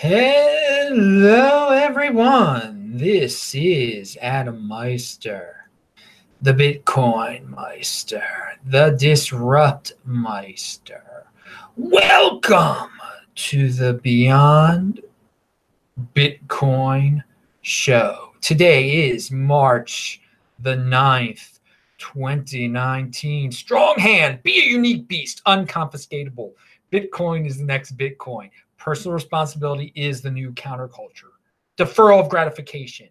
Hello, everyone. This is Adam Meister, the Bitcoin Meister, the Disrupt Meister. Welcome to the Beyond Bitcoin Show. Today is March the 9th, 2019. Strong hand, be a unique beast, unconfiscatable. Bitcoin is the next Bitcoin. Personal responsibility is the new counterculture. Deferral of gratification,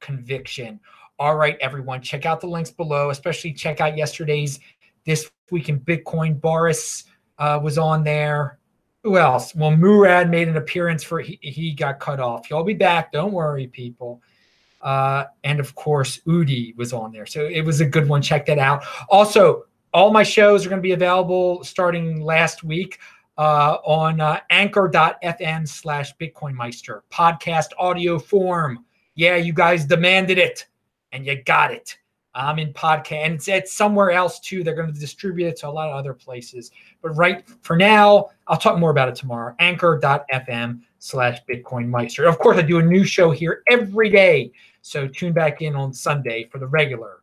conviction. All right, everyone, check out the links below, especially check out yesterday's This Week in Bitcoin. Boris uh, was on there. Who else? Well, Murad made an appearance for he, he got cut off. He'll be back. Don't worry, people. Uh, and of course, Udi was on there. So it was a good one. Check that out. Also, all my shows are going to be available starting last week uh, on uh, anchor.fm slash bitcoinmeister. Podcast audio form. Yeah you guys demanded it and you got it. I'm in podcast and it's, it's somewhere else too. They're going to distribute it to a lot of other places. But right for now i'll talk more about it tomorrow. Anchor.fm slash bitcoinmeister. Of course i do a new show here every day so tune back in on sunday for the regular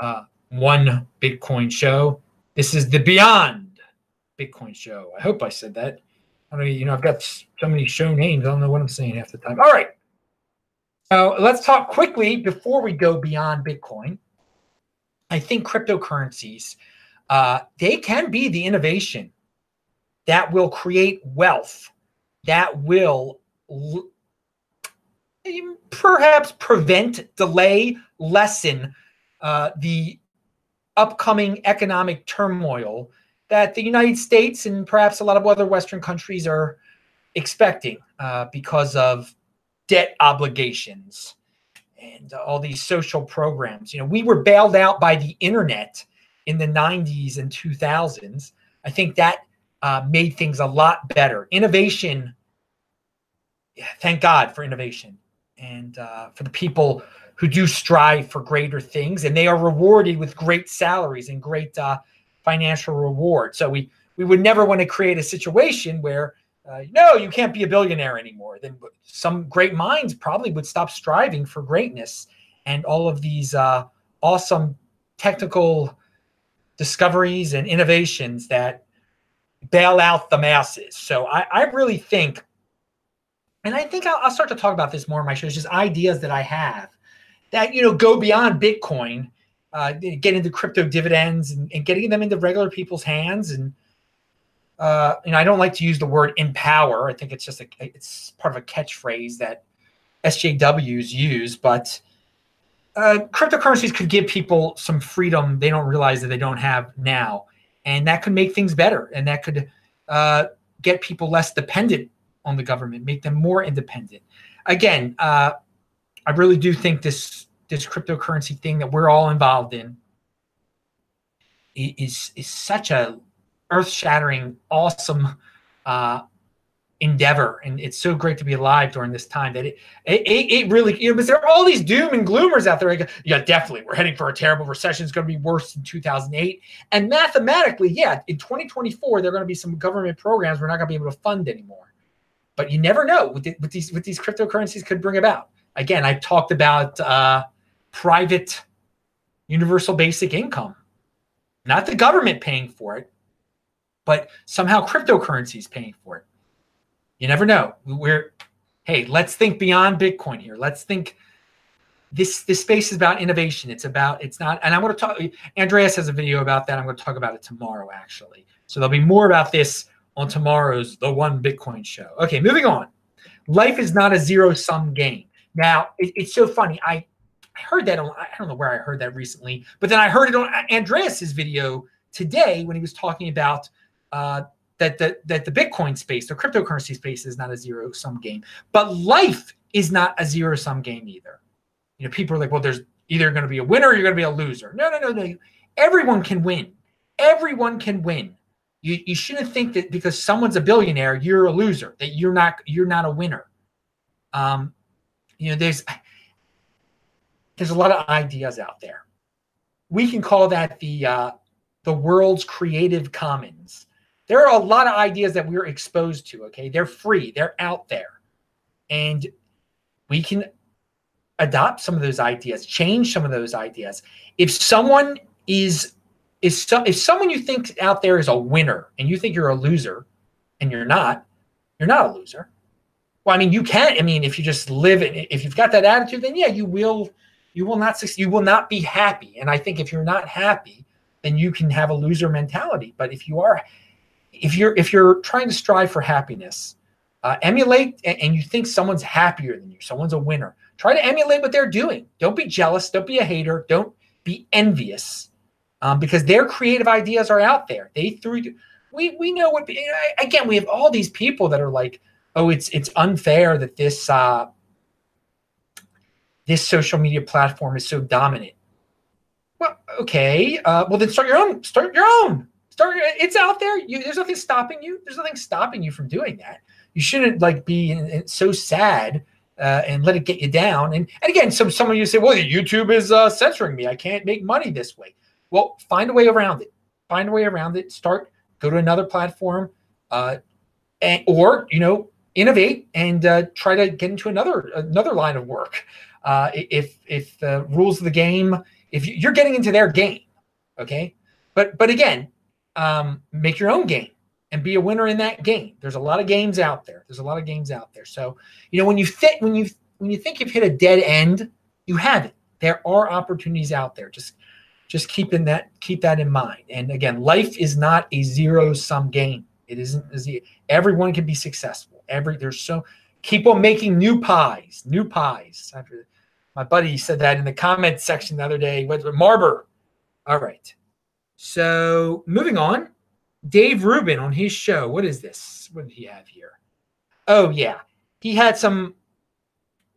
uh, one bitcoin show. This is the beyond Bitcoin show. I hope I said that. I mean, you know, I've got so many show names. I don't know what I'm saying half the time. All right. So let's talk quickly before we go beyond Bitcoin. I think cryptocurrencies, uh, they can be the innovation that will create wealth, that will l- perhaps prevent, delay, lessen uh, the upcoming economic turmoil that the United States and perhaps a lot of other Western countries are expecting uh, because of debt obligations and all these social programs. You know, we were bailed out by the internet in the 90s and 2000s. I think that uh, made things a lot better. Innovation, yeah, thank God for innovation and uh, for the people who do strive for greater things, and they are rewarded with great salaries and great uh, financial reward. So we we would never want to create a situation where uh, no, you can't be a billionaire anymore. Then some great minds probably would stop striving for greatness, and all of these uh, awesome technical discoveries and innovations that bail out the masses. So I, I really think, and I think I'll, I'll start to talk about this more in my shows, just ideas that I have that you know go beyond Bitcoin uh, get into crypto dividends and, and, getting them into regular people's hands. And uh, you know, I don't like to use the word empower. I think it's just a it's part of a catchphrase that SJWs use, but uh, cryptocurrencies could give people some freedom they don't realize that they don't have now, and that could make things better, and that could uh, get people less dependent on the government, make them more independent. Again, uh, I really do think this this cryptocurrency thing that we're all involved in is is such a earth-shattering, awesome uh, endeavor, and it's so great to be alive during this time that it it, it really you know because there are all these doom and gloomers out there. Like, yeah, definitely, we're heading for a terrible recession. It's going to be worse than 2008, and mathematically, yeah, in 2024 there are going to be some government programs we're not going to be able to fund anymore. But you never know what, the, what these what these cryptocurrencies could bring about. Again, I talked about. Uh, private universal basic income. Not the government paying for it, but somehow cryptocurrency is paying for it. You never know. We're hey, let's think beyond Bitcoin here. Let's think this this space is about innovation. It's about it's not, and I'm going to talk. Andreas has a video about that. I'm going to talk about it tomorrow, actually. So there'll be more about this on tomorrow's The One Bitcoin Show. Okay, moving on. Life is not a zero sum game. Now it, it's so funny. I I heard that on, I don't know where I heard that recently, but then I heard it on Andreas's video today when he was talking about uh, that the that the Bitcoin space, the cryptocurrency space, is not a zero sum game. But life is not a zero sum game either. You know, people are like, well, there's either going to be a winner or you're going to be a loser. No, no, no, no. Everyone can win. Everyone can win. You, you shouldn't think that because someone's a billionaire, you're a loser. That you're not you're not a winner. Um, you know, there's there's a lot of ideas out there. We can call that the uh, the world's creative commons. There are a lot of ideas that we're exposed to. Okay, they're free. They're out there. and we can adopt some of those ideas, change some of those ideas. If someone is is so, if someone you think out there is a winner and you think you're a loser and you're not, you're not a loser. Well, I mean, you can't. I mean, if you just live it, if you've got that attitude, then yeah, you will, you will not succeed. You will not be happy. And I think if you're not happy, then you can have a loser mentality. But if you are, if you're if you're trying to strive for happiness, uh, emulate, and, and you think someone's happier than you, someone's a winner. Try to emulate what they're doing. Don't be jealous. Don't be a hater. Don't be envious, um, because their creative ideas are out there. They threw. We we know what. Again, we have all these people that are like oh, it's it's unfair that this uh, this social media platform is so dominant. Well, okay. Uh, well, then start your own. Start your own. Start. It's out there. You, there's nothing stopping you. There's nothing stopping you from doing that. You shouldn't like be in, in, so sad uh, and let it get you down. And and again, some some of you say, well, YouTube is uh, censoring me. I can't make money this way. Well, find a way around it. Find a way around it. Start. Go to another platform. Uh, and, or you know innovate and uh, try to get into another another line of work. Uh, if if the rules of the game, if you're getting into their game, okay. But but again, um, make your own game and be a winner in that game. There's a lot of games out there. There's a lot of games out there. So you know when you fit when you when you think you've hit a dead end, you haven't. There are opportunities out there. Just just keeping that keep that in mind. And again, life is not a zero sum game. It isn't. Everyone can be successful every there's so keep on making new pies, new pies. My buddy said that in the comment section the other day. Marber? All right. So moving on, Dave Rubin on his show. What is this? What did he have here? Oh yeah, he had some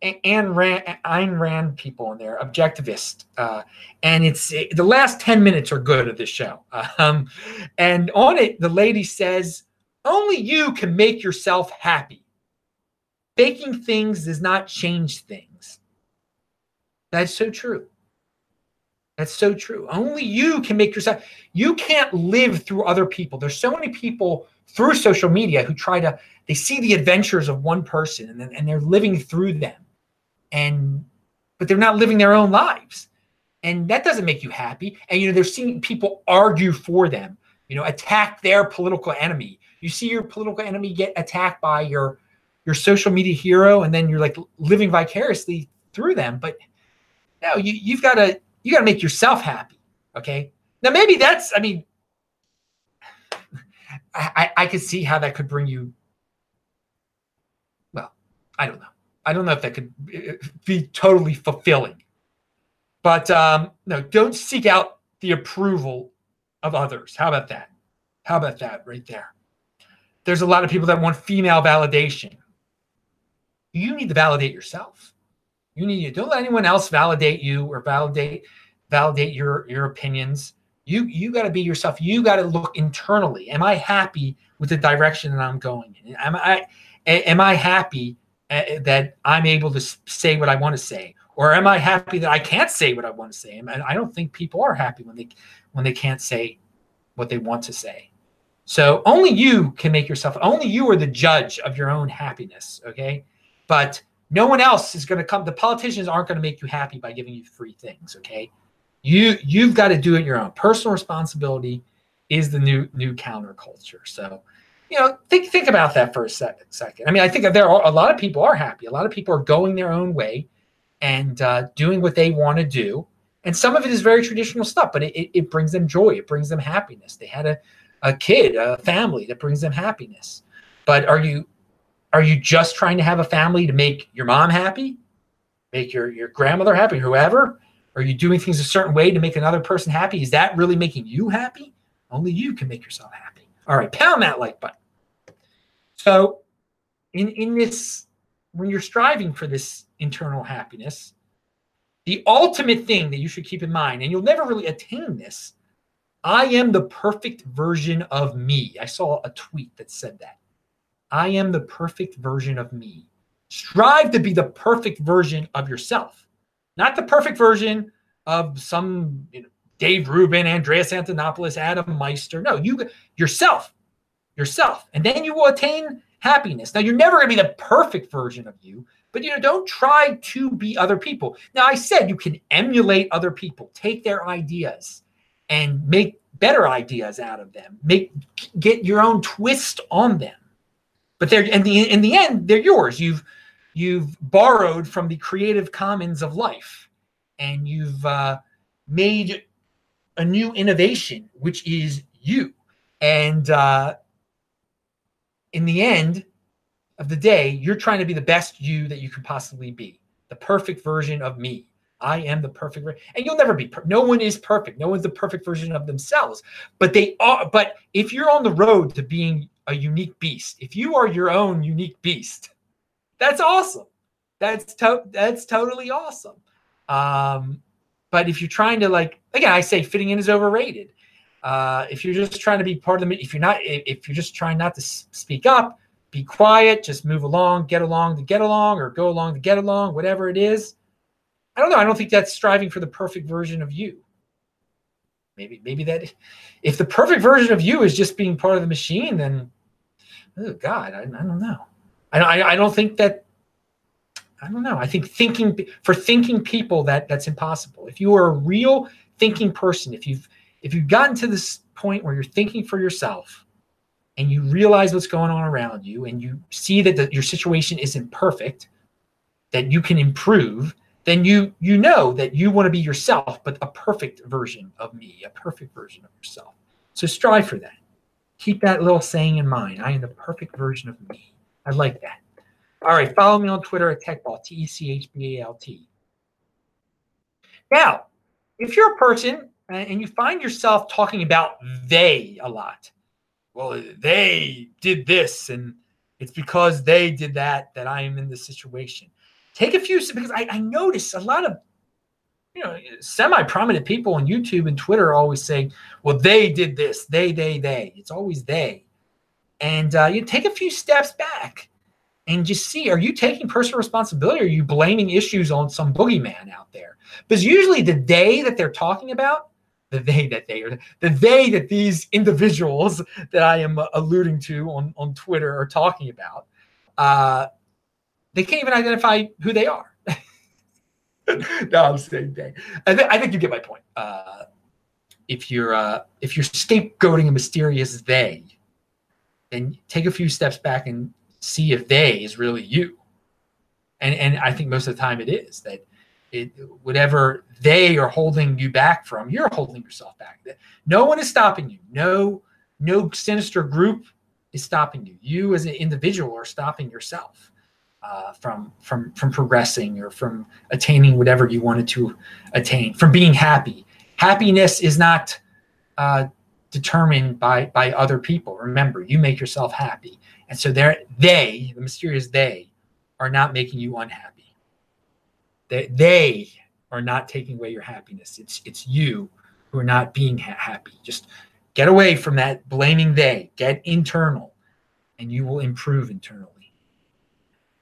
Ayn Rand, Ayn Rand people in there, objectivist, uh, and it's it, the last ten minutes are good of this show. Um, and on it, the lady says only you can make yourself happy. Baking things does not change things. That's so true. That's so true. Only you can make yourself. You can't live through other people. There's so many people through social media who try to. They see the adventures of one person and, and they're living through them, and but they're not living their own lives, and that doesn't make you happy. And you know they're seeing people argue for them. You know, attack their political enemy you see your political enemy get attacked by your your social media hero and then you're like living vicariously through them but no you, you've got to you got to make yourself happy okay? Now maybe that's i mean I, I could see how that could bring you well i don't know. I don't know if that could be totally fulfilling. But um no don't seek out the approval of others. How about that? How about that right there? There's a lot of people that want female validation. You need to validate yourself. You need to don't let anyone else validate you or validate validate your your opinions. You you got to be yourself. You got to look internally. Am I happy with the direction that I'm going in? Am I am I happy that I'm able to say what I want to say, or am I happy that I can't say what I want to say? And I don't think people are happy when they when they can't say what they want to say. So only you can make yourself, only you are the judge of your own happiness. Okay. But no one else is going to come. The politicians aren't going to make you happy by giving you free things. Okay. You, you've got to do it your own. Personal responsibility is the new, new counterculture. So, you know, think, think about that for a second. second. I mean, I think there are a lot of people are happy. A lot of people are going their own way and uh, doing what they want to do. And some of it is very traditional stuff, but it, it, it brings them joy. It brings them happiness. They had a, a kid, a family that brings them happiness. But are you are you just trying to have a family to make your mom happy, make your your grandmother happy, whoever? Are you doing things a certain way to make another person happy? Is that really making you happy? Only you can make yourself happy. All right, pound that like button. So, in in this, when you're striving for this internal happiness, the ultimate thing that you should keep in mind, and you'll never really attain this I am the perfect version of me. I saw a tweet that said that. I am the perfect version of me. Strive to be the perfect version of yourself, not the perfect version of some you know, Dave Rubin, Andreas Antonopoulos, Adam Meister. No, you yourself, yourself, and then you will attain happiness. Now, you're never going to be the perfect version of you, but you know, don't try to be other people. Now, I said you can emulate other people, take their ideas and make better ideas out of them, make get your own twist on them. But they're in the in the end, they're yours. You've you've borrowed from the creative commons of life, and you've uh, made a new innovation, which is you. And uh, in the end of the day, you're trying to be the best you that you could possibly be, the perfect version of me. I am the perfect, ver- and you'll never be. Per- no one is perfect. No one's the perfect version of themselves. But they are. But if you're on the road to being a unique beast, if you are your own unique beast, that's awesome. That's to- that's totally awesome. Um, but if you're trying to like, again, I say fitting in is overrated. Uh, if you're just trying to be part of the, if you're not, if you're just trying not to speak up, be quiet, just move along, get along to get along, or go along to get along, whatever it is. I don't know. I don't think that's striving for the perfect version of you. Maybe, maybe that, if the perfect version of you is just being part of the machine, then, oh God, I, I don't know. I, I, don't think that I don't know. I think thinking for thinking people that that's impossible. If you are a real thinking person, if you've if you've gotten to this point where you're thinking for yourself and you realize what's going on around you and you see that the, your situation isn't perfect, that you can improve, then you you know that you want to be yourself, but a perfect version of me, a perfect version of yourself. So strive for that. Keep that little saying in mind. I am the perfect version of me. I like that. All right, follow me on Twitter at TechBalt, T E C H B A L T. Now, if you're a person uh, and you find yourself talking about they a lot, well, they did this and it's because they did that that I am in this situation. Take a few because I, I notice a lot of you know semi-prominent people on YouTube and Twitter always saying, "Well, they did this. They, they, they." It's always they, and uh, you take a few steps back and just see are you taking personal responsibility or are you blaming issues on some boogeyman out there because usually the they that they're talking about the they that they are the they that these individuals that i am alluding to on, on twitter are talking about uh, they can't even identify who they are no i'm saying they I, th- I think you get my point uh, if you're uh, if you're scapegoating a mysterious they then take a few steps back and see if they is really you. And and I think most of the time it is that it whatever they are holding you back from, you're holding yourself back. No one is stopping you. No no sinister group is stopping you. You as an individual are stopping yourself uh, from from from progressing or from attaining whatever you wanted to attain, from being happy. Happiness is not uh, determined by by other people. Remember, you make yourself happy. And so they they, the mysterious they, are not making you unhappy. They, they are not taking away your happiness. It's it's you who are not being ha- happy. Just get away from that blaming they. Get internal, and you will improve internally.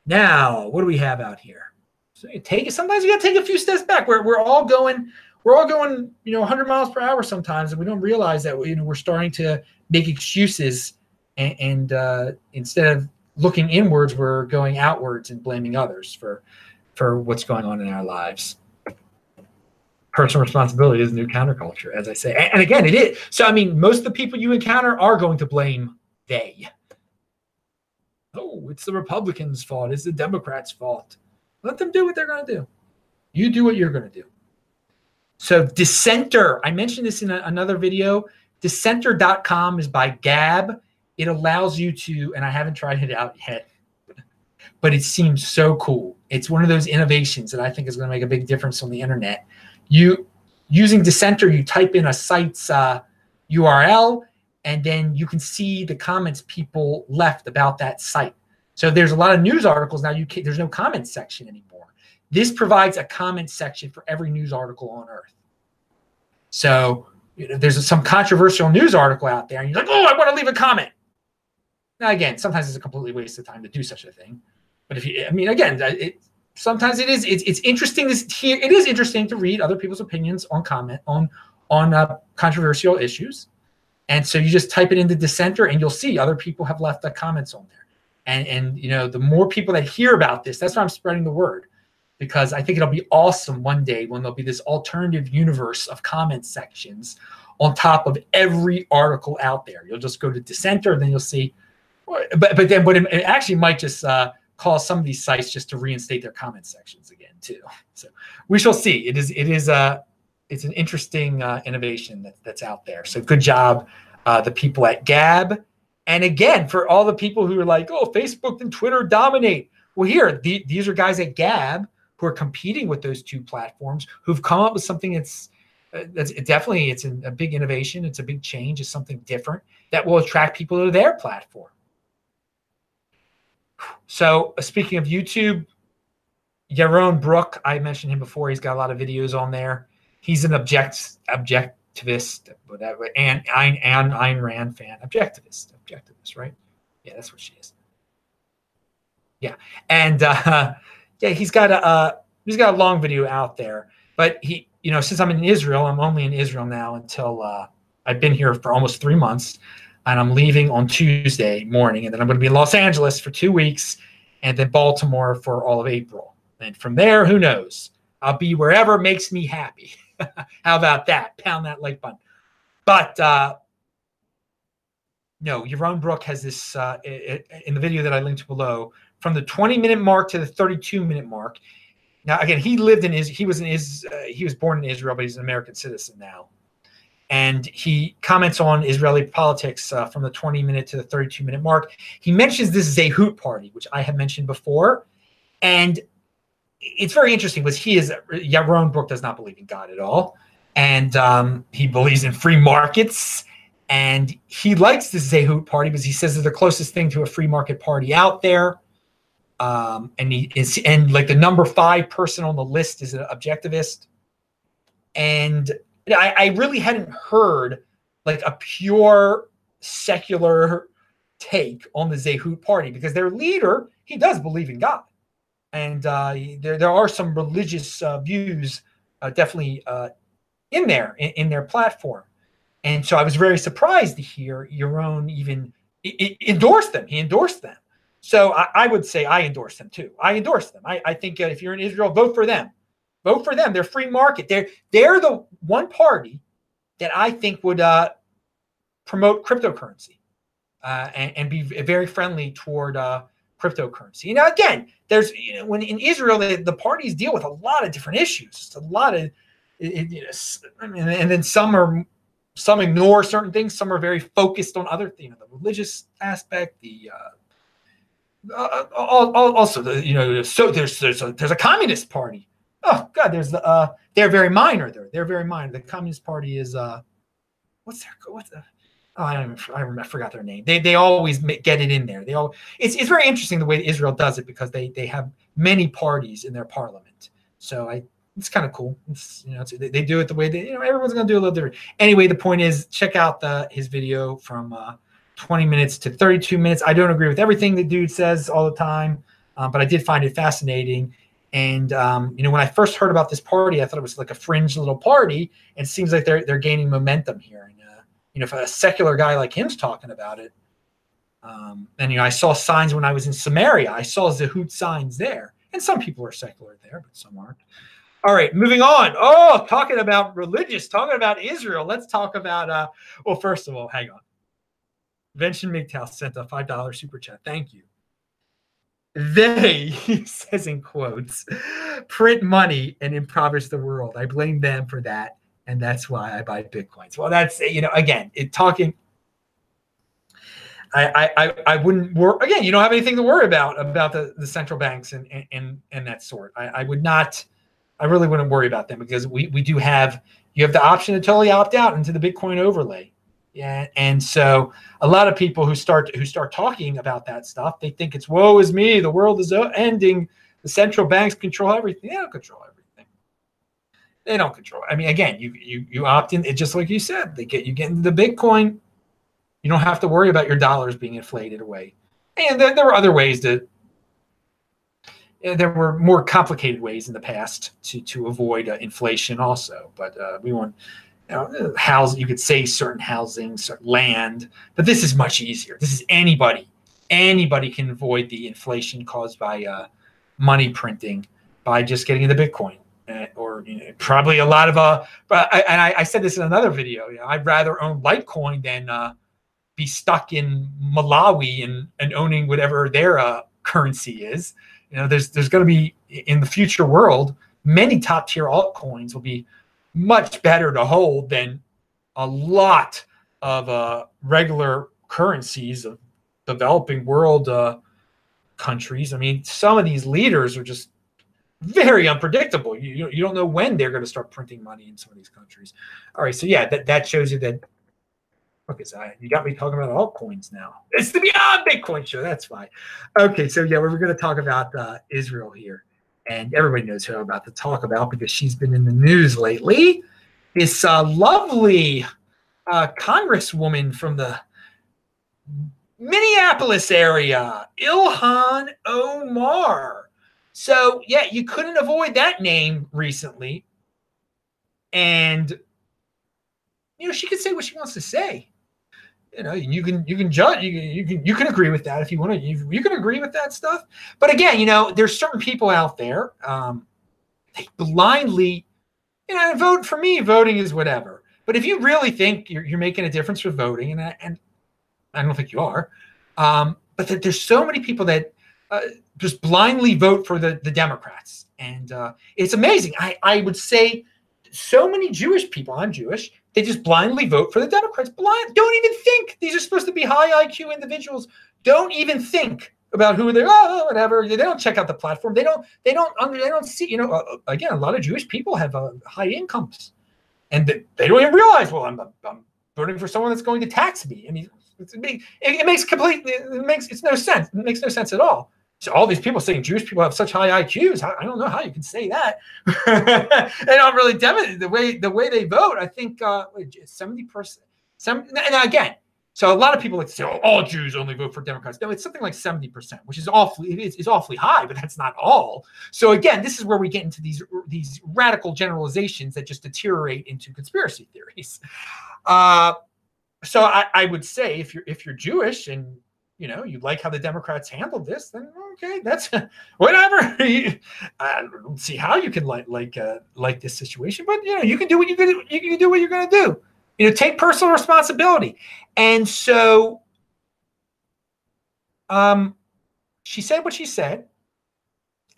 Now, what do we have out here? So take. Sometimes you got to take a few steps back. We're we're all going. We're all going, you know, 100 miles per hour sometimes, and we don't realize that you know we're starting to make excuses and, and uh, instead of looking inwards, we're going outwards and blaming others for for what's going on in our lives. Personal responsibility is new counterculture, as I say, and, and again, it is. So, I mean, most of the people you encounter are going to blame they. Oh, it's the Republicans' fault. It's the Democrats' fault. Let them do what they're going to do. You do what you're going to do. So, Dissenter, I mentioned this in a, another video. Dissenter.com is by Gab it allows you to, and I haven't tried it out yet, but it seems so cool. It's one of those innovations that I think is going to make a big difference on the internet. You using Dissenter, you type in a site's uh, URL, and then you can see the comments people left about that site. So there's a lot of news articles now. You can, there's no comment section anymore. This provides a comment section for every news article on Earth. So you know, there's some controversial news article out there, and you're like, "Oh, I want to leave a comment." Now, again, sometimes it's a completely waste of time to do such a thing. But if you, I mean, again, it, sometimes it is. It's, it's interesting to hear. It is interesting to read other people's opinions on comment on on uh, controversial issues. And so you just type it into Dissenter, and you'll see other people have left the comments on there. And and you know, the more people that hear about this, that's why I'm spreading the word because I think it'll be awesome one day when there'll be this alternative universe of comment sections on top of every article out there. You'll just go to Dissenter, and then you'll see. But but then, but it actually might just uh, cause some of these sites just to reinstate their comment sections again too. So we shall see. It is it is a uh, it's an interesting uh, innovation that, that's out there. So good job, uh, the people at Gab. And again, for all the people who are like, oh, Facebook and Twitter dominate. Well, here the, these are guys at Gab who are competing with those two platforms who've come up with something that's uh, that's definitely it's a, a big innovation. It's a big change. It's something different that will attract people to their platform. So uh, speaking of YouTube, Yaron Brook, I mentioned him before. He's got a lot of videos on there. He's an object objectivist, whatever, and Ayn, and Ayn Rand fan. Objectivist, objectivist, right? Yeah, that's what she is. Yeah, and uh, yeah, he's got a uh, he's got a long video out there. But he, you know, since I'm in Israel, I'm only in Israel now until uh, I've been here for almost three months, and I'm leaving on Tuesday morning, and then I'm going to be in Los Angeles for two weeks, and then Baltimore for all of April. And from there, who knows? I'll be wherever makes me happy. How about that? Pound that like button. But uh, no, Yaron Brook has this uh, in the video that I linked below from the 20 minute mark to the 32 minute mark. Now, again, he lived in his, he was in his, uh, he was born in Israel, but he's an American citizen now. And he comments on Israeli politics uh, from the 20 minute to the 32 minute mark. He mentions this Zehut party, which I have mentioned before. And it's very interesting because he is, Yaron Brook does not believe in God at all. And um, he believes in free markets. And he likes the Zehut party because he says they're the closest thing to a free market party out there um, and he is and like the number five person on the list is an objectivist and I, I really hadn't heard like a pure secular take on the Zehut party because their leader he does believe in God and uh, there there are some religious uh, views uh, definitely uh, in there in, in, their platform and so I was very surprised to hear Yaron even endorse them he endorsed them so I, I, would say I endorse them too. I endorse them. I, I think uh, if you're in Israel, vote for them. Vote for them. They're free market. They're they're the one party that I think would uh, promote cryptocurrency and, and, be very friendly toward cryptocurrency. Now, again, there's you know, when in Israel the, the, parties deal with a lot of different issues. a lot of, it, I mean, and then some are some ignore certain things. Some are very focused on other, you know, the religious aspect, the uh, uh, also the you know so there's there's a, there's a communist party oh god there's the uh they're very minor there they're very minor the communist party is uh what's their what's the oh, I don't even, I, forgot their name. They they always get it in there. They all it's it's very interesting the way Israel does it because they they have many parties in their parliament. So I it's kind of cool. It's you know they, they do it the way they you know everyone's gonna do a little different. Anyway, the point is check out the his video from uh, 20 minutes to 32 minutes. I don't agree with everything the dude says all the time, um, but I did find it fascinating. And um, you know, when I first heard about this party, I thought it was like a fringe little party. And it seems like they're they're gaining momentum here. You know, if a secular guy like him's talking about it, um, and you know, I saw signs when I was in Samaria. I saw Zehut signs there, and some people are secular there, but some aren't. All right, moving on. Oh, talking about religious, talking about Israel. Let's talk about. Uh, well, first of all, hang on. Vention MGTOW sent a $5 super chat. Thank you. They, he says in quotes, print money and impoverish the world. I blame them for that. And that's why I buy Bitcoins. Well, that's, you know, again, it talking. I, I, I wouldn't worry again. You don't have anything to worry about about the, the central banks and, and and that sort. I, I would not. I really wouldn't worry about them because we, we do have you have the option to totally opt out into the Bitcoin overlay. Yeah, and so a lot of people who start who start talking about that stuff, they think it's woe is me, the world is ending, the central banks control everything. They don't control everything. They don't control. I mean, again, you you you opt in. It just like you said, they get you get into the Bitcoin. You don't have to worry about your dollars being inflated away. And there, there were other ways to. There were more complicated ways in the past to to avoid uh, inflation, also. But uh, we want you know, house you could say certain housing, certain land, but this is much easier. This is anybody anybody can avoid the inflation caused by uh, money printing by just getting into Bitcoin. Or you know, probably a lot of uh, but I, and I, I, said this in another video. You know, I'd rather own Litecoin than uh, be stuck in Malawi and and owning whatever their uh, currency is. You know, there's there's going to be in the future world many top tier altcoins will be much better to hold than a lot of uh, regular currencies of developing world uh, countries. I mean, some of these leaders are just very unpredictable. You, you don't know when they're going to start printing money in some of these countries. All right, so yeah, that, that shows you that. Okay, so I, you got me talking about altcoins now. It's the Beyond Bitcoin show. That's fine. Okay, so yeah, we're going to talk about uh, Israel here, and everybody knows who I'm about to talk about because she's been in the news lately. This uh, lovely uh, congresswoman from the Minneapolis area, Ilhan Omar. So, yeah, you couldn't avoid that name recently. And, you know, she can say what she wants to say. You know, you can you can judge you can you can, you can agree with that if you want to. You, you can agree with that stuff. But again, you know, there's certain people out there um, they blindly, you know, vote for me. Voting is whatever. But if you really think you're, you're making a difference with voting, and I, and I don't think you are, um, but that there's so many people that uh, just blindly vote for the the Democrats, and uh, it's amazing. I I would say so many Jewish people. I'm Jewish. They just blindly vote for the Democrats. Blind, don't even think these are supposed to be high IQ individuals. Don't even think about who they're. Oh, whatever. They don't check out the platform. They don't. They don't. They don't see. You know. Uh, again, a lot of Jewish people have uh, high incomes and they don't even realize. Well, I'm, I'm voting for someone that's going to tax me. I mean, it makes complete. It makes it's no sense. It makes no sense at all. All these people saying Jewish people have such high IQs. I, I don't know how you can say that. they don't really demonstrate the way the way they vote. I think uh, seventy percent. Some and again, so a lot of people like to say, "Oh, all Jews only vote for Democrats." No, it's something like seventy percent, which is awfully it's, it's awfully high, but that's not all. So again, this is where we get into these these radical generalizations that just deteriorate into conspiracy theories. Uh, so I, I would say if you're if you're Jewish and you know you like how the Democrats handled this, then okay, that's whatever. I don't see how you can like like uh, like this situation, but you know you can do what you can you can do what you're going to do. You know, take personal responsibility. And so um, she said what she said.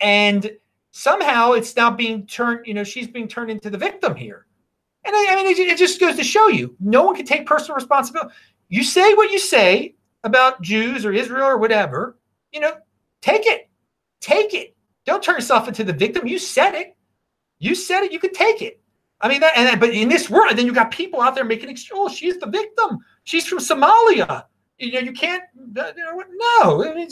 And somehow it's now being turned, you know, she's being turned into the victim here. And I, I mean, it, it just goes to show you no one can take personal responsibility. You say what you say about Jews or Israel or whatever, you know, take it. Take it. Don't turn yourself into the victim. You said it. You said it. You could take it. I mean, that, and but in this world, then you got people out there making oh, she's the victim. She's from Somalia. You know, you can't. Uh, know, no, I mean,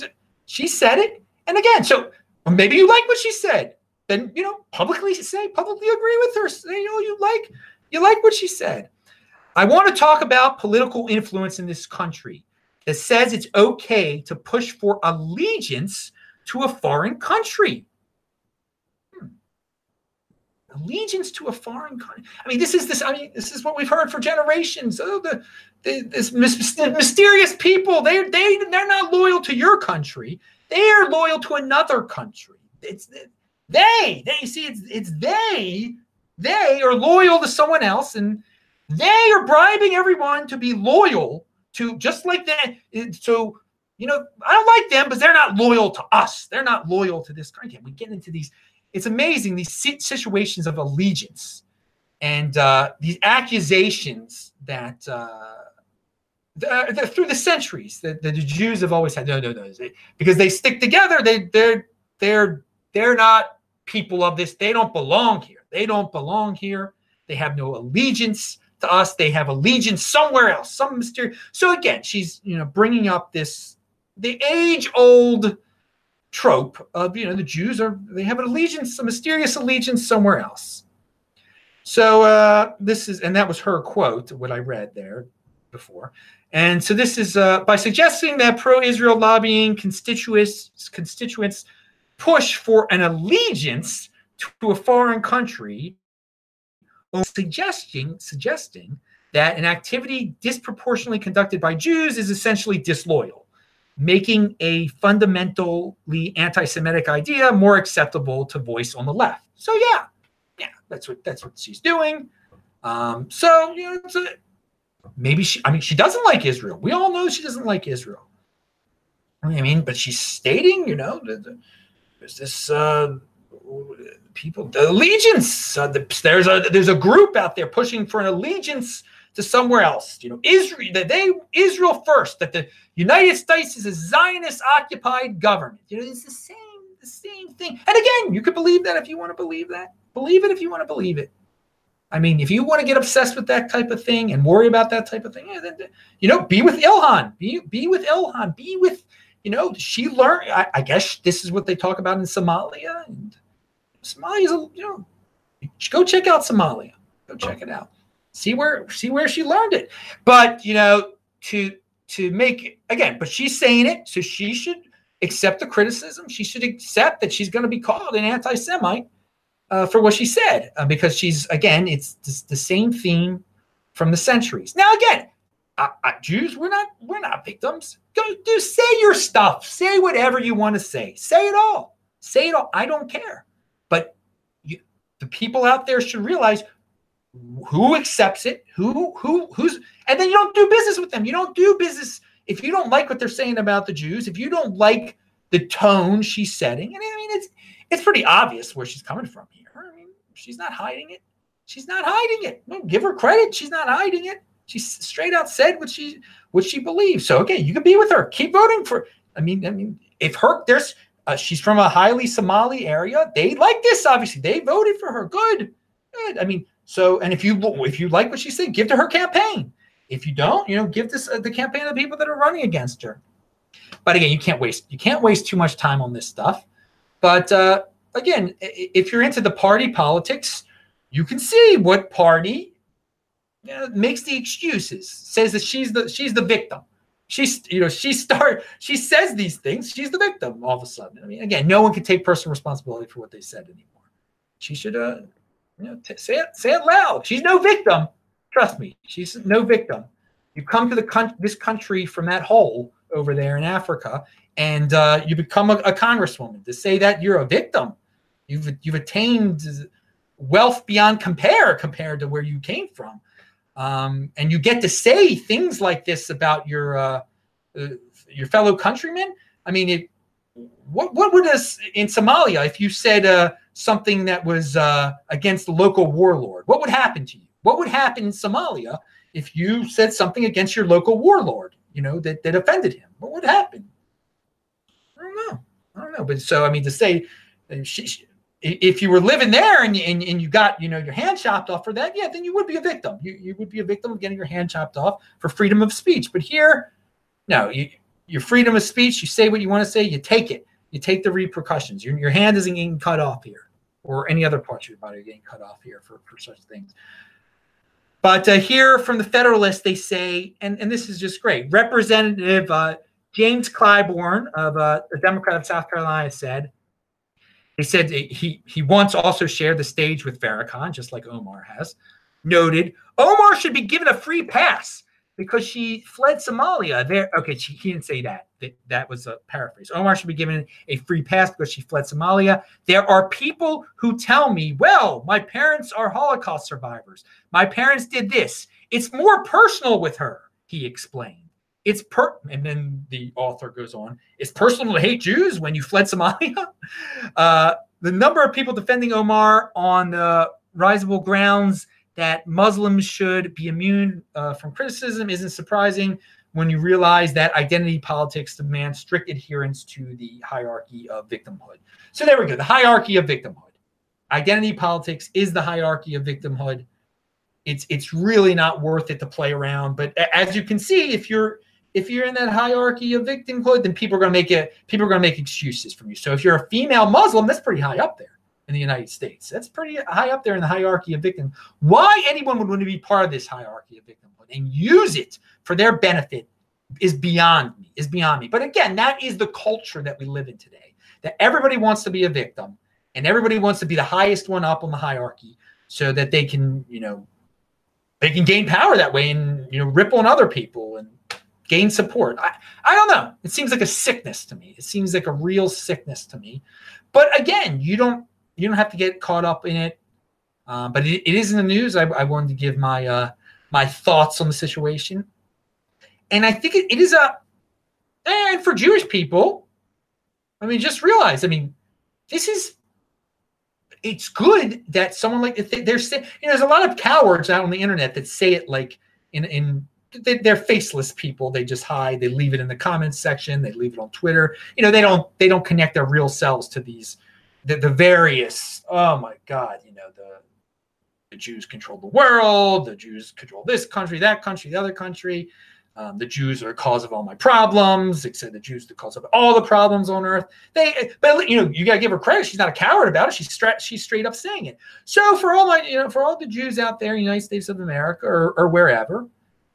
she said it, and again, so maybe you like what she said. Then you know, publicly say, publicly agree with her. Say, you know, you like, you like what she said. I want to talk about political influence in this country that says it's okay to push for allegiance to a foreign country hmm. allegiance to a foreign country. I mean, this is this. I mean, this is what we've heard for generations. Oh, the, the this mysterious people. They they they're not loyal to your country. They are loyal to another country. It's they. They see it's it's they. They are loyal to someone else, and they are bribing everyone to be loyal to just like that. So you know, I don't like them, but they're not loyal to us. They're not loyal to this country. We get into these it's amazing these situations of allegiance and uh, these accusations that uh, the, uh, the, through the centuries that the, the, Jews have always had no no no because they stick together they they're they're they're not people of this they don't belong here they don't belong here they have no allegiance to us they have allegiance somewhere else some mysterious so again she's you know bringing up this the age old trope of you know the Jews are they have an allegiance, a mysterious allegiance somewhere else. So uh, this is, and that was her quote, what I read there before. And so this is uh, by suggesting that pro-Israel lobbying constituents constituents push for an allegiance to a foreign country, or suggesting suggesting that an activity disproportionately conducted by Jews is essentially disloyal. making a fundamentally anti-Semitic idea more acceptable to voice on the left. So yeah, yeah, that's what that's what she's doing. Um, so you know, a, maybe she. I mean, she doesn't like Israel. We all know she doesn't like Israel. I mean, but she's stating, you know, there's this uh, people the allegiance. Uh, the, there's a there's a group out there pushing for an allegiance to somewhere else. You know, Israel, that they Israel first, that the United States is a Zionist occupied government. You know, it's the same, the same thing. And again, you could believe that if you want to believe that. Believe it if you want to believe it. I mean, if you want to get obsessed with that type of thing and worry about that type of thing, yeah, then, you know, be with Ilhan. Be be with Ilhan. Be with, you know, she learned. I, I guess this is what they talk about in Somalia. And Somalia a, you know, go check out Somalia. Go check it out see where see where she learned it. But you know, to to make it, again, but she's saying it, so she should accept the criticism. She should accept that she's going to be called an anti-Semite uh, for what she said, uh, because she's again, it's the same theme from the centuries. Now, again, uh, Jews, we're not we're not victims. Go do say your stuff. Say whatever you want to say. Say it all. Say it all. I don't care. The people out there should realize who accepts it who who who's and then you don't do business with them. You don't do business if you don't like what they're saying about the jews if you don't like the tone she's setting. And i mean it's it's pretty obvious where she's coming from here. I mean she's not hiding it. She's not hiding it. Give her credit. She's not hiding it. She straight out said what she what she believes so okay you can be with her. Keep voting for i mean i mean if her there's uh, she's from a highly somali area they like this obviously they voted for her good good i mean so, and if you if you like what she said, give to her campaign. If you don't, you know, give this uh, the campaign of the people that are running against her. But again, you can't waste you can't waste too much time on this stuff. But uh, again, if you're into the party politics, you can see what party you know, makes the excuses, says that she's the she's the victim. She's you know she start she says these things. She's the victim all of a sudden. I mean, again, no one can take personal responsibility for what they said anymore. She should uh you know, t- say it, say it loud. She's no victim. Trust me, she's no victim. You come to the con- this country from that hole over there in Africa, and uh, you become a, a, congresswoman. To say that you're a victim, you've you've attained wealth beyond compare compared to where you came from, um, and you get to say things like this about your uh, uh, your fellow countrymen. I mean, it, what what would us in Somalia if you said? Uh, something that was uh, against the local warlord? What would happen to you? What would happen in Somalia if you said something against your local warlord, you know, that, that offended him? What would happen? I don't know. I don't know. But so, I mean, to say, uh, she, she, if you were living there and, and, and you got, you know, your hand chopped off for that, yeah, then you would be a victim. You, you would be a victim of getting your hand chopped off for freedom of speech. But here, no, you, your freedom of speech, you say what you want to say, you take it. You take the repercussions. Your, your hand isn't getting cut off here or any other parts of your body are getting cut off here for, for such things. But uh, here from the Federalist, they say, and, and this is just great. Representative uh, James Clyburn of uh, the Democrat of South Carolina said, he said he, he once also shared the stage with Farrakhan, just like Omar has, noted Omar should be given a free pass because she fled Somalia. There, okay, she, he didn't say that. that. That was a paraphrase. Omar should be given a free pass because she fled Somalia. There are people who tell me, well, my parents are Holocaust survivors. My parents did this. It's more personal with her, he explained. It's per, and then the author goes on. It's personal to hate Jews when you fled Somalia. Uh, the number of people defending Omar on the risible grounds that Muslims should be immune uh, from criticism isn't surprising when you realize that identity politics demands strict adherence to the hierarchy of victimhood. So there we go, the hierarchy of victimhood. Identity politics is the hierarchy of victimhood. It's it's really not worth it to play around. But as you can see, if you're if you're in that hierarchy of victimhood, then people are going to make it. People are going to make excuses from you. So if you're a female Muslim, that's pretty high up there in the United States. That's pretty high up there in the hierarchy of victim. Why anyone would want to be part of this hierarchy of victimhood and use it for their benefit is beyond me, is beyond me. But again, that is the culture that we live in today. That everybody wants to be a victim and everybody wants to be the highest one up on the hierarchy so that they can, you know, they can gain power that way and you know rip on other people and gain support. I, I don't know. It seems like a sickness to me. It seems like a real sickness to me. But again, you don't you don't have to get caught up in it. Uh, but it, it is in the news. I, I wanted to give my uh, my thoughts on the situation, and I think it, it is a and for Jewish people, I mean, just realize. I mean, this is it's good that someone like they're. You know, there's a lot of cowards out on the internet that say it like in in they're faceless people. They just hide. They leave it in the comments section. They leave it on Twitter. You know, they don't they don't connect their real selves to these the, the various. Oh my God, you know the the Jews control the world. The Jews control this country, that country, the other country. Um, the Jews are the cause of all my problems. They said the Jews are the cause of all the problems on earth. They, but you know, you gotta give her credit. She's not a coward about it. She's straight, she's straight up saying it. So for all my, you know, for all the Jews out there in the United States of America or, or wherever,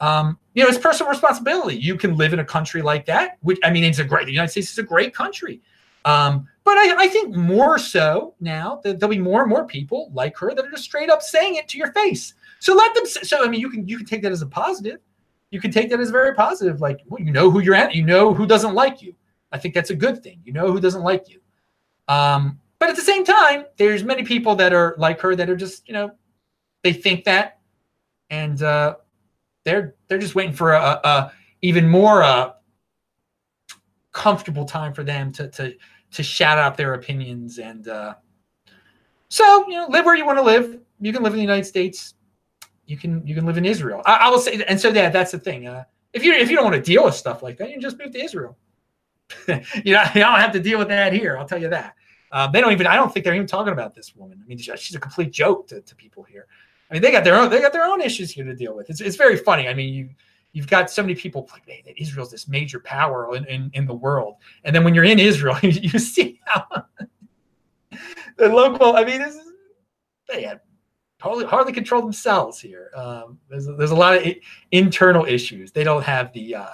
um, you know, it's personal responsibility. You can live in a country like that, which I mean, it's a great. The United States is a great country. Um, but I, I, think more so now that there'll be more and more people like her that are just straight up saying it to your face. So let them. So I mean, you can you can take that as a positive you can take that as very positive. Like, well, you know who you're at, you know who doesn't like you. I think that's a good thing. You know who doesn't like you. Um, but at the same time, there's many people that are like her that are just, you know, they think that, and uh, they're they're just waiting for a, a even more uh, comfortable time for them to to to shout out their opinions and uh, so you know live where you want to live. You can live in the United States you can you can live in Israel. I, I will say, and so yeah, that's the thing. Uh, if you if you don't want to deal with stuff like that, you can just move to Israel. you know, you don't have to deal with that here. I'll tell you that. Uh, they don't even. I don't think they're even talking about this woman. I mean, she's a complete joke to, to people here. I mean, they got their own. They got their own issues here to deal with. It's it's very funny. I mean, you you've got so many people like, hey, that Israel's this major power in, in, in the world, and then when you're in Israel, you, see how the local. I mean, is, they had hardly, hardly control themselves here. Um, there's, there's a lot of internal issues. They don't have the. Uh,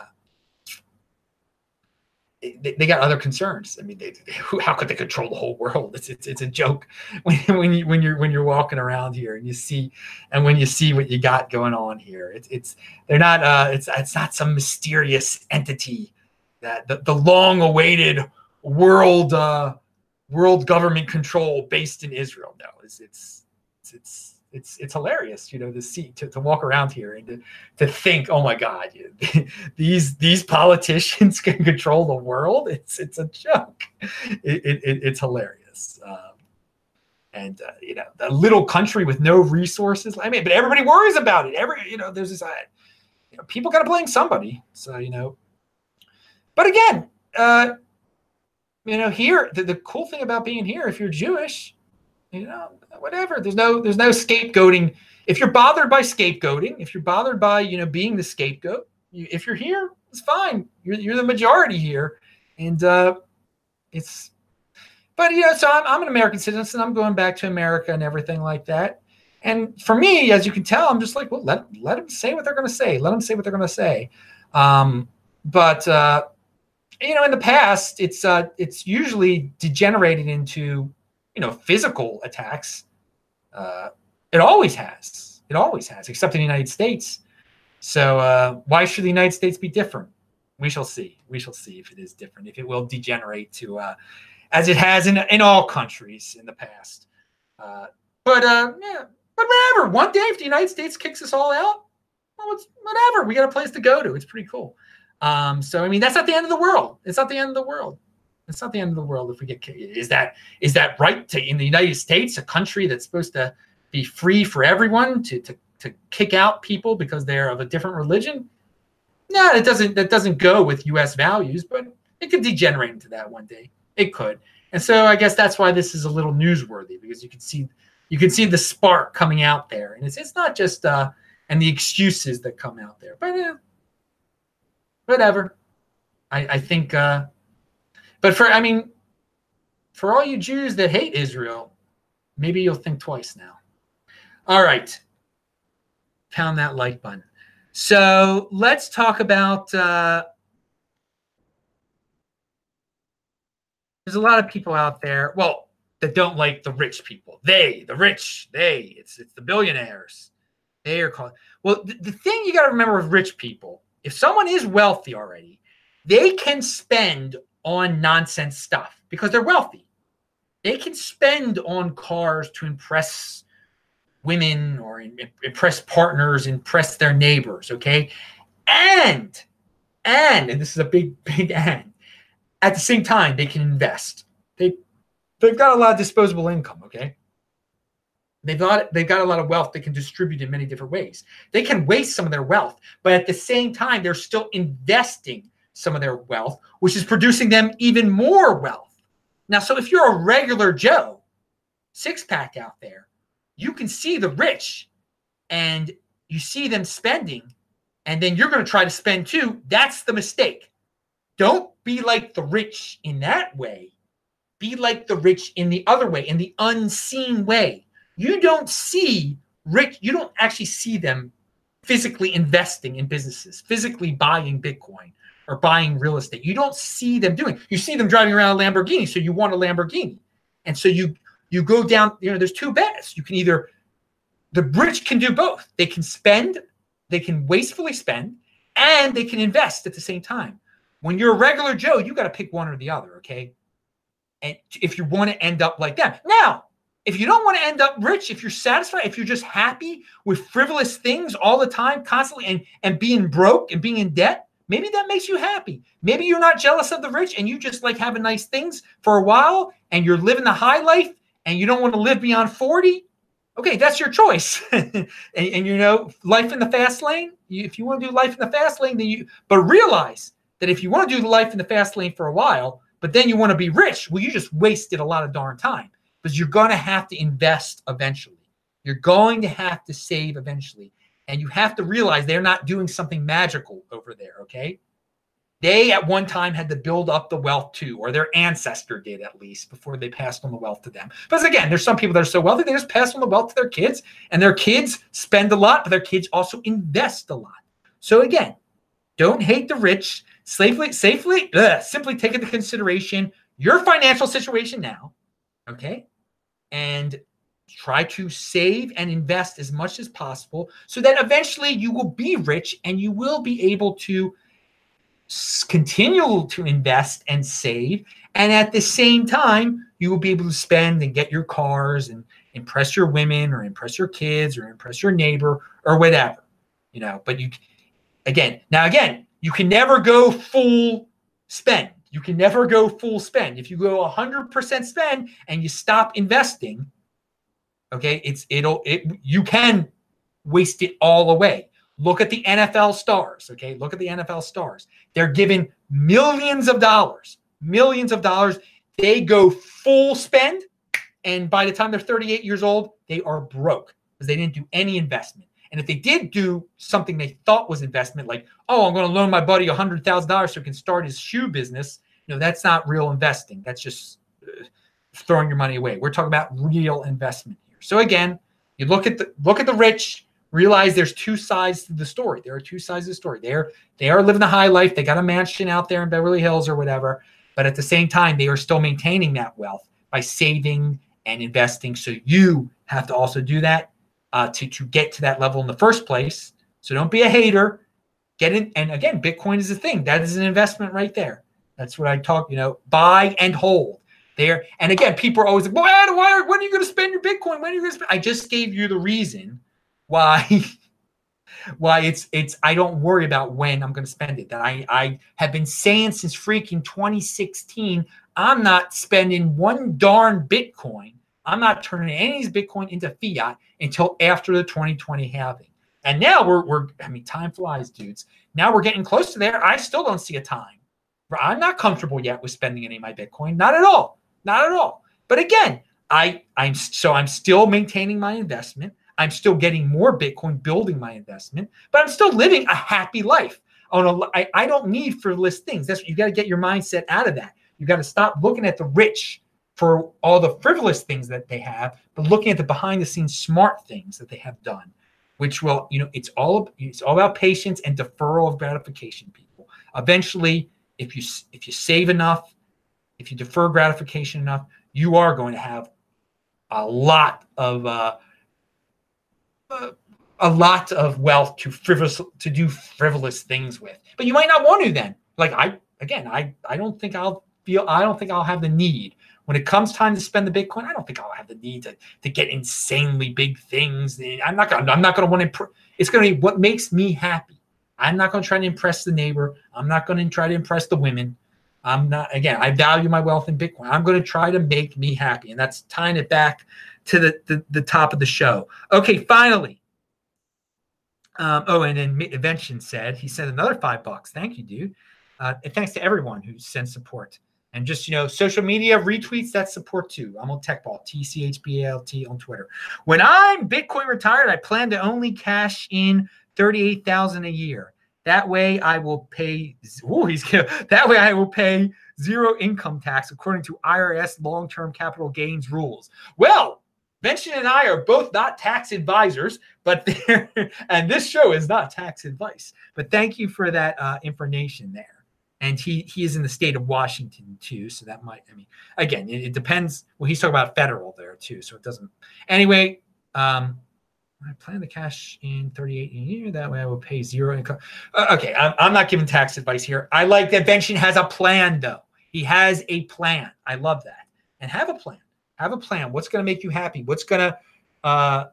they, they, got other concerns. I mean, they, they, how could they control the whole world? It's, it's, it's a joke when, when you when you're when you're walking around here and you see and when you see what you got going on here. It's it's they're not uh, it's it's not some mysterious entity that the, the long awaited world uh, world government control based in Israel. No, it's it's it's, it's it's it's hilarious, you know, to see to, to walk around here and to, to think, oh my God, these these politicians can control the world. It's it's a joke. It, it, it's hilarious. Um, and uh, you know, a little country with no resources. I mean, but everybody worries about it. Every you know, there's this. Uh, you know, people got to blame somebody. So you know, but again, uh, you know, here the, the cool thing about being here, if you're Jewish, you know, whatever. There's no there's no scapegoating. If you're bothered by scapegoating, if you're bothered by you know being the scapegoat, you, if you're here, it's fine. You're you're the majority here, and uh, it's. But you know, so I'm I'm an American citizen. I'm going back to America and everything like that. And for me, as you can tell, I'm just like, well, let let them say what they're going to say. Let them say what they're going to say. Um, but uh, you know, in the past, it's uh, it's usually degenerated into you know, physical attacks. Uh, it always has. It always has, except in the United States. So uh, why should the United States be different? We shall see. We shall see if it is different, if it will degenerate to, uh, as it has in in all countries in the past. Uh, but uh, yeah, but whatever. One day, if the United States kicks us all out, well, it's whatever. We got a place to go to. It's pretty cool. Um, so I mean, that's not the end of the world. It's not the end of the world. It's not the end of the world if we get is that is that right to in the United States, a country that's supposed to be free for everyone to to to kick out people because they're of a different religion? No, it doesn't that doesn't go with US values, but it could degenerate into that one day. It could. And so I guess that's why this is a little newsworthy because you can see you can see the spark coming out there. And it's it's not just uh and the excuses that come out there. But uh, whatever. I, I think uh but for, I mean, for all you Jews that hate Israel, maybe you'll think twice now. All right. Pound that like button. So let's talk about. Uh, there's a lot of people out there, well, that don't like the rich people. They, the rich, they, it's it's the billionaires. They are called. Well, the, the thing you got to remember with rich people if someone is wealthy already, they can spend on nonsense stuff because they're wealthy. They can spend on cars to impress women or impress partners, impress their neighbors, okay? And and and this is a big big and at the same time they can invest. They they've got a lot of disposable income, okay? They've got they've got a lot of wealth they can distribute in many different ways. They can waste some of their wealth, but at the same time, they're still investing some of their wealth, which is producing them even more wealth. Now, so if you're a regular Joe, six pack out there, you can see the rich and you see them spending, and then you're going to try to spend too. That's the mistake. Don't be like the rich in that way. Be like the rich in the other way, in the unseen way you don't see rich, you don't actually see them physically investing in businesses, physically buying Bitcoin or buying real estate. You don't see them doing. You see them driving around a Lamborghini, so you want a Lamborghini. And so you you go down, you know, there's two bets. You can either the rich can do both. They can spend, they can wastefully spend, and they can invest at the same time. When you're a regular Joe, you got to pick one or the other, okay? And if you want to end up like that. Now, if you don't want to end up rich, if you're satisfied, if you're just happy with frivolous things all the time, constantly, and, and being broke and being in debt, maybe that makes you happy. Maybe you're not jealous of the rich and you just like having nice things for a while and you're living the high life and you don't want to live beyond 40. Okay, that's your choice. and, and, you know, life in the fast lane, if you want to do life in the fast lane, then you, but realize that if you want to do life in the fast lane for a while, but then you want to be rich, well, you just wasted a lot of darn time because you're going to have to invest eventually. You're going to have to save eventually. And you have to realize they're not doing something magical over there, okay? They at one time had to build up the wealth too, or their ancestor did at least before they passed on the wealth to them. But again, there's some people that are so wealthy, they just pass on the wealth to their kids, and their kids spend a lot, but their kids also invest a lot. So again, don't hate the rich. Safely, safely, ugh, simply take into consideration your financial situation now, okay? and try to save and invest as much as possible so that eventually you will be rich and you will be able to continue to invest and save. And at the same time you will be able to spend and get your cars and impress your women or impress your kids or impress your neighbor or whatever you know. But you again now again you can never go full spend. You can never go full spend. If you go 100% spend and you stop investing, okay, it's it'll it you can waste it all away. Look at the NFL stars, okay? Look at the NFL stars. They're given millions of dollars, millions of dollars. They go full spend and by the time they're 38 years old, they are broke because they didn't do any investment. And if they did do something they thought was investment, like, oh, I'm going to loan my buddy a $100,000 so he can start his shoe business, you know, that's not real investing. That's just uh, throwing your money away. We're talking about real investment. So again, you look at the look at the rich, realize there's two sides to the story. There are two sides of the story. They're they are living the high life. They got a mansion out there in Beverly Hills or whatever, but at the same time, they are still maintaining that wealth by saving and investing. So you have to also do that uh, to to get to that level in the first place. So don't be a hater. Get in, and again, Bitcoin is a thing. That is an investment right there. That's what I talk, you know, buy and hold there. And again, people are always like, why, why, when are you going to spend your Bitcoin? When are you going to spend? I just gave you the reason why, why it's, it's, I don't worry about when I'm going to spend it. That I, I have been saying since freaking 2016, I'm not spending one darn Bitcoin. I'm not turning any of these Bitcoin into fiat until after the 2020 halving. And now we're, we're, I mean, time flies, dudes. Now we're getting close to there. I still don't see a time I'm not comfortable yet with spending any of my Bitcoin. Not at all. Not at all. But again, I I'm so I'm still maintaining my investment. I'm still getting more Bitcoin, building my investment, but I'm still living a happy life. On a, I, I don't need frivolous things. That's you got to get your mindset out of that. You got to stop looking at the rich for all the frivolous things that they have, but looking at the behind the scenes smart things that they have done, which will, you know, it's all it's all about patience and deferral of gratification, people. Eventually, if you if you save enough, if you defer gratification enough, you are going to have a lot of uh, uh, a lot of wealth to frivolous to do frivolous things with. But you might not want to then. Like I again, I I don't think I'll feel I don't think I'll have the need when it comes time to spend the Bitcoin. I don't think I'll have the need to to get insanely big things. I'm not gonna I'm not gonna want to. It's gonna be what makes me happy. I'm not gonna try to impress the neighbor. I'm not gonna try to impress the women. I'm not again. I value my wealth in Bitcoin. I'm going to try to make me happy, and that's tying it back to the the, the top of the show. Okay, finally. Um, oh, and then Invention said he sent another five bucks. Thank you, dude. Uh, and thanks to everyone who sent support. And just, you know, social media retweets, that support too. I'm on TechBalt, T C H B A L T on Twitter. When I'm Bitcoin retired, I plan to only cash in 38,000 a year. That way I will pay, oh, he's that way I will pay zero income tax according to IRS long-term capital gains rules. Well, Benson and I are both not tax advisors, but and this show is not tax advice. But thank you for that uh, information there and he he is in the state of Washington too. So that might, I mean, again, it, it depends. Well, he's talking about federal there too, so it doesn't. Anyway, um, I plan to cash in 38 a year. That way, I will pay zero income. Uh, okay, I'm, I'm not giving tax advice here. I like that Benson has a plan though. He has a plan. I love that. And have a plan. Have a plan. What's going to make you happy? What's going to uh,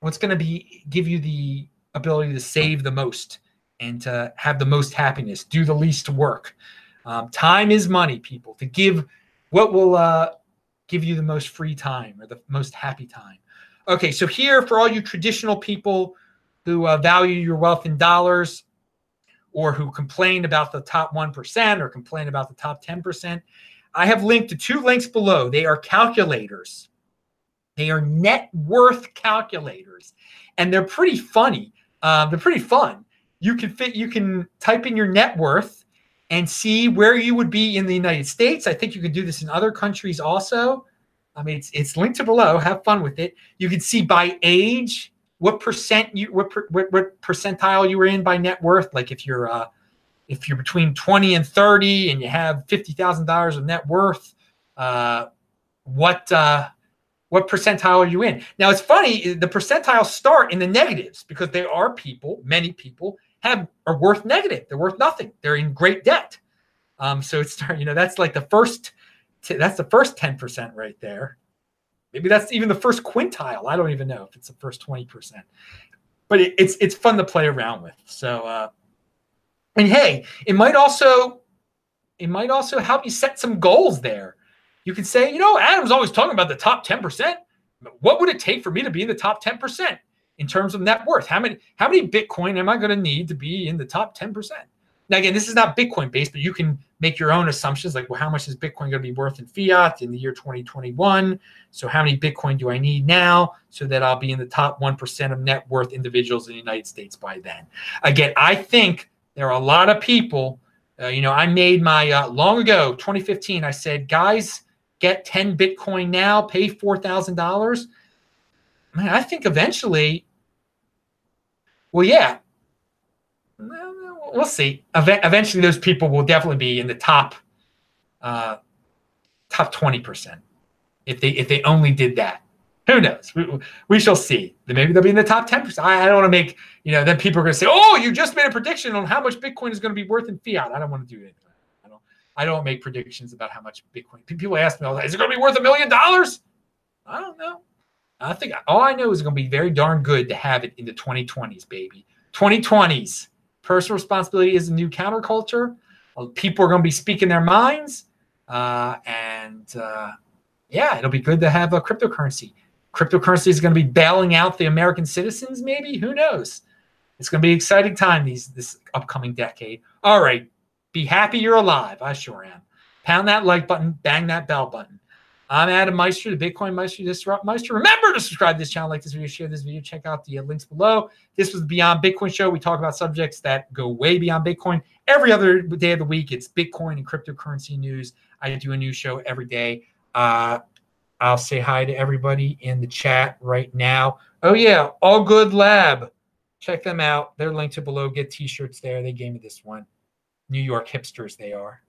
what's going to be give you the ability to save the most? and to have the most happiness, do the least work. Um, time is money, people. To give what will uh, give you the most free time or the most happy time. Okay, so here for all you traditional people who uh, value your wealth in dollars or who complain about the top 1% or complain about the top 10%, I have linked to two links below. They are calculators. They are net worth calculators, and they're pretty funny. Uh, they're pretty fun you can fit you can type in your net worth and see where you would be in the United States. I think you can do this in other countries also. I mean, it's it's linked to below. Have fun with it. You can see by age what percent you what what, what percentile you were in by net worth. Like if you're uh, if you're between 20 and 30 and you have fifty thousand dollars of net worth, uh, what uh, what percentile are you in? Now it's funny, the percentiles start in the negatives because there are people, many people have are worth negative. They're worth nothing. They're in great debt. Um, so it's you know that's like the first that's the first 10% right there. Maybe that's even the first quintile. I don't even know if it's the first 20%. But it, it's it's fun to play around with. So uh, and hey, it might also it might also help you set some goals there. You can say, you know, Adam's always talking about the top 10%. What would it take for me to be in the top 10%? in terms of net worth. How many how many Bitcoin am I going to need to be in the top 10%? Now again, this is not Bitcoin based, but you can make your own assumptions like well how much is Bitcoin going to be worth in fiat in the year 2021? So how many Bitcoin do I need now so that I'll be in the top 1% of net worth individuals in the United States by then? Again, I think there are a lot of people uh, you know, I made my uh, long ago, 2015. I said, guys, get 10 Bitcoin now, pay four thousand dollars man, I think eventually, well, yeah, we'll see. Eventually, those people will definitely be in the top, uh, top twenty percent if they if they only did that. Who knows? We, we shall see. Maybe they'll be in the top ten percent. I, I, don't want to make you know. Then people are going to say, "Oh, you just made a prediction on how much Bitcoin is going to be worth in fiat." I don't want to do it. I don't. I don't make predictions about how much Bitcoin. People ask me all that. Is it going to be worth a million dollars? I don't know. I think all I know is it's going to be very darn good to have it in the 2020s, baby. 2020s. Personal responsibility is a new counterculture. People are going to be speaking their minds. Uh, and uh, yeah, it'll be good to have a cryptocurrency. Cryptocurrency is going to be bailing out the American citizens, maybe. Who knows? It's going to be an exciting time these this upcoming decade. All right. Be happy you're alive. I sure am. Pound that like button, bang that bell button. I'm Adam Meister, the Bitcoin Meister, Disrupt Meister. Remember to subscribe to this channel, like this video, share this video, check out the links below. This was the Beyond Bitcoin show. We talk about subjects that go way beyond Bitcoin. Every other day of the week, it's Bitcoin and cryptocurrency news. I do a new show every day. Uh, I'll say hi to everybody in the chat right now. Oh, yeah, All Good Lab. Check them out. They're linked to below. Get t shirts there. They gave me this one. New York hipsters, they are.